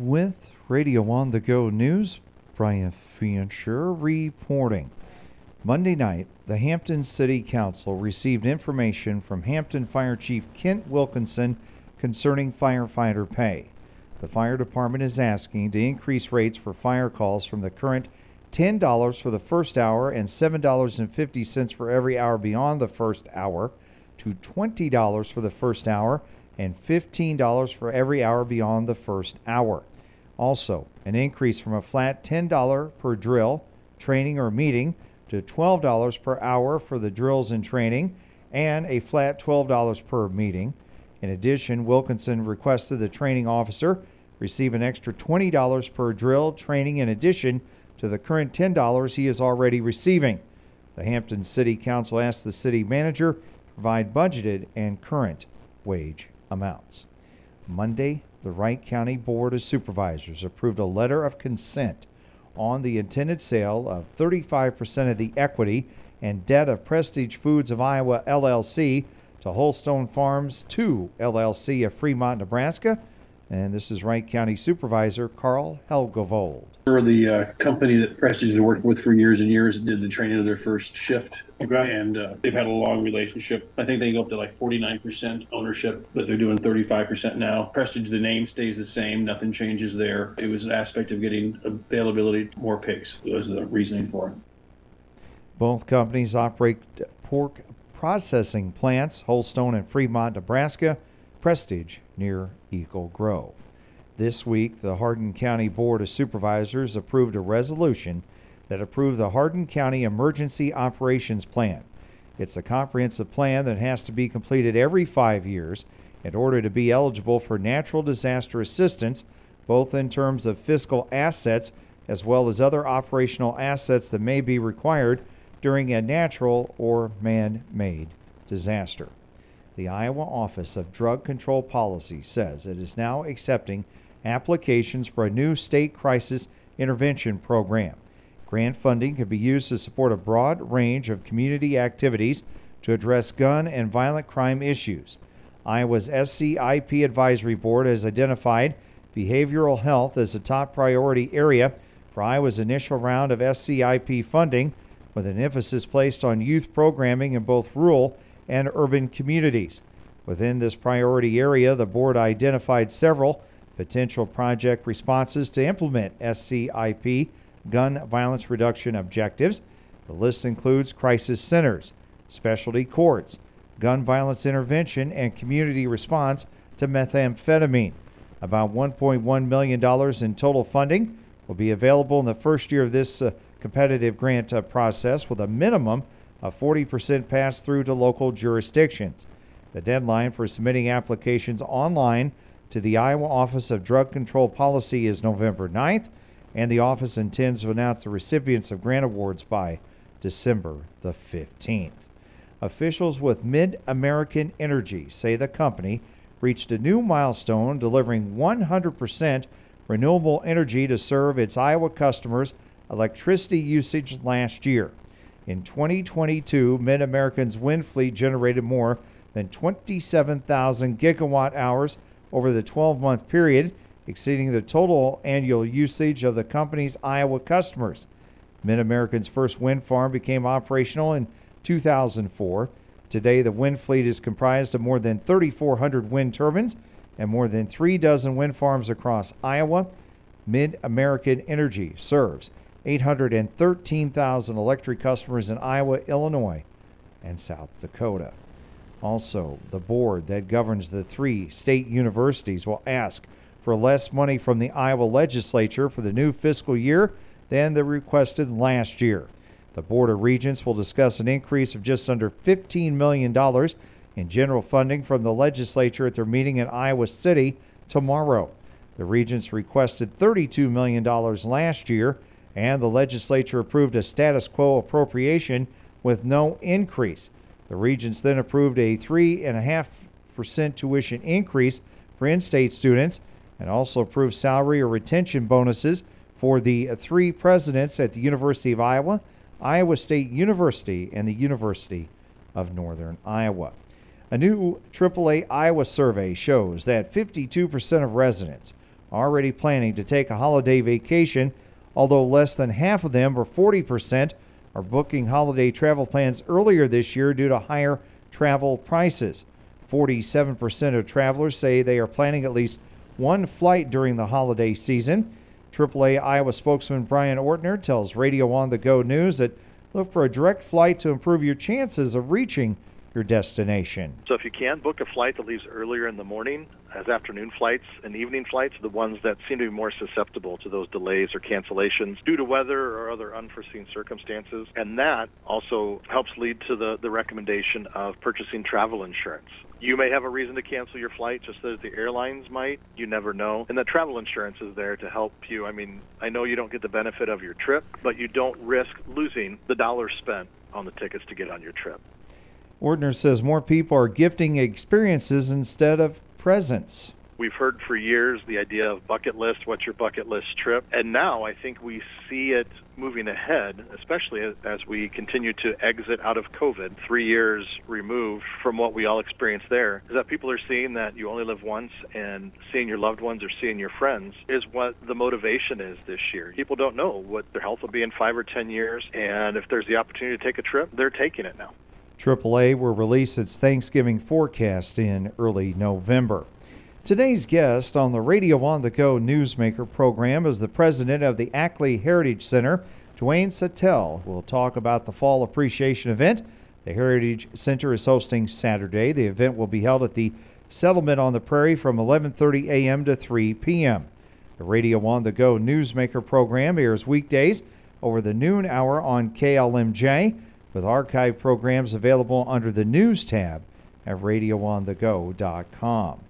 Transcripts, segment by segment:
With Radio on the Go News, Brian Fancher reporting. Monday night, the Hampton City Council received information from Hampton Fire Chief Kent Wilkinson concerning firefighter pay. The fire department is asking to increase rates for fire calls from the current $10 for the first hour and $7.50 for every hour beyond the first hour to $20 for the first hour and $15 for every hour beyond the first hour. Also, an increase from a flat $10 per drill, training, or meeting to $12 per hour for the drills and training, and a flat $12 per meeting. In addition, Wilkinson requested the training officer receive an extra $20 per drill training in addition to the current $10 he is already receiving. The Hampton City Council asked the city manager to provide budgeted and current wage amounts. Monday, the Wright County Board of Supervisors approved a letter of consent on the intended sale of 35% of the equity and debt of Prestige Foods of Iowa LLC to Wholestone Farms 2 LLC of Fremont, Nebraska. And this is Wright County Supervisor Carl Helgevold. For the uh, company that Prestige has worked with for years and years, did the training of their first shift. Okay. And uh, they've had a long relationship. I think they go up to like 49% ownership, but they're doing 35% now. Prestige, the name stays the same, nothing changes there. It was an aspect of getting availability to more pigs, was the reasoning for it. Both companies operate pork processing plants, Wholestone and Fremont, Nebraska, Prestige near Eagle Grove. This week, the Hardin County Board of Supervisors approved a resolution that approved the Hardin County Emergency Operations Plan. It's a comprehensive plan that has to be completed every five years in order to be eligible for natural disaster assistance, both in terms of fiscal assets as well as other operational assets that may be required during a natural or man made disaster. The Iowa Office of Drug Control Policy says it is now accepting applications for a new state crisis intervention program. Grant funding could be used to support a broad range of community activities to address gun and violent crime issues. Iowa's SCIP Advisory Board has identified behavioral health as a top priority area for Iowa's initial round of SCIP funding, with an emphasis placed on youth programming in both rural and urban communities. Within this priority area, the board identified several potential project responses to implement SCIP gun violence reduction objectives. The list includes crisis centers, specialty courts, gun violence intervention, and community response to methamphetamine. About $1.1 million in total funding will be available in the first year of this uh, competitive grant uh, process, with a minimum of 40% pass through to local jurisdictions. The deadline for submitting applications online to the Iowa Office of Drug Control Policy is November 9th, and the office intends to announce the recipients of grant awards by December the 15th. Officials with Mid American Energy say the company reached a new milestone delivering 100% renewable energy to serve its Iowa customers' electricity usage last year. In 2022, Mid American's wind fleet generated more than 27,000 gigawatt hours over the 12 month period, exceeding the total annual usage of the company's Iowa customers. Mid American's first wind farm became operational in 2004. Today, the wind fleet is comprised of more than 3,400 wind turbines and more than three dozen wind farms across Iowa. Mid American Energy serves 813,000 electric customers in Iowa, Illinois, and South Dakota. Also, the board that governs the three state universities will ask for less money from the Iowa legislature for the new fiscal year than the requested last year. The Board of Regents will discuss an increase of just under $15 million in general funding from the legislature at their meeting in Iowa City tomorrow. The Regents requested $32 million last year, and the legislature approved a status quo appropriation with no increase. The Regents then approved a 3.5% tuition increase for in state students and also approved salary or retention bonuses for the three presidents at the University of Iowa, Iowa State University, and the University of Northern Iowa. A new AAA Iowa survey shows that 52% of residents are already planning to take a holiday vacation, although less than half of them, or 40%, are booking holiday travel plans earlier this year due to higher travel prices. 47% of travelers say they are planning at least one flight during the holiday season. AAA Iowa spokesman Brian Ortner tells Radio On the Go News that look for a direct flight to improve your chances of reaching your destination. So if you can book a flight that leaves earlier in the morning, as afternoon flights and evening flights, are the ones that seem to be more susceptible to those delays or cancellations due to weather or other unforeseen circumstances. And that also helps lead to the, the recommendation of purchasing travel insurance. You may have a reason to cancel your flight just as the airlines might. You never know. And the travel insurance is there to help you. I mean, I know you don't get the benefit of your trip, but you don't risk losing the dollars spent on the tickets to get on your trip. Ortner says more people are gifting experiences instead of presents. We've heard for years the idea of bucket list, what's your bucket list trip? And now I think we see it moving ahead, especially as we continue to exit out of COVID, three years removed from what we all experienced there, is that people are seeing that you only live once and seeing your loved ones or seeing your friends is what the motivation is this year. People don't know what their health will be in five or ten years, and if there's the opportunity to take a trip, they're taking it now. AAA will release its Thanksgiving forecast in early November. Today's guest on the Radio on the Go Newsmaker program is the president of the Ackley Heritage Center, Dwayne Sattel. We'll talk about the Fall Appreciation event. The Heritage Center is hosting Saturday. The event will be held at the Settlement on the Prairie from 11:30 a.m. to 3 p.m. The Radio on the Go Newsmaker program airs weekdays over the noon hour on KLMJ with archive programs available under the News tab at radioonthego.com.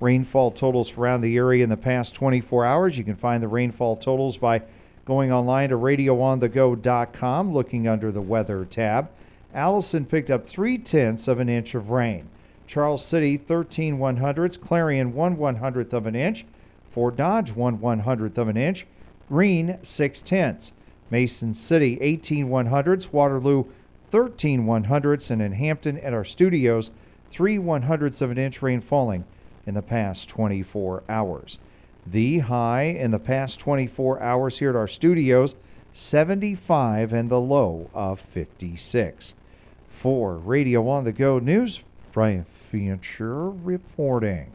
Rainfall totals around the area in the past 24 hours. You can find the rainfall totals by going online to radioonthego.com, looking under the Weather tab. Allison picked up three tenths of an inch of rain. Charles City, 13 one hundredths. Clarion, 1 one hundredth of an inch. Fort Dodge, 1 one hundredth of an inch. Greene, 6 tenths. Mason City, 18 one hundredths. Waterloo, 13 one hundredths. And in Hampton at our studios, 3 one hundredths of an inch rain falling in the past 24 hours. The high in the past 24 hours here at our studios, 75 and the low of 56. For Radio on the Go News, Brian Fancher reporting.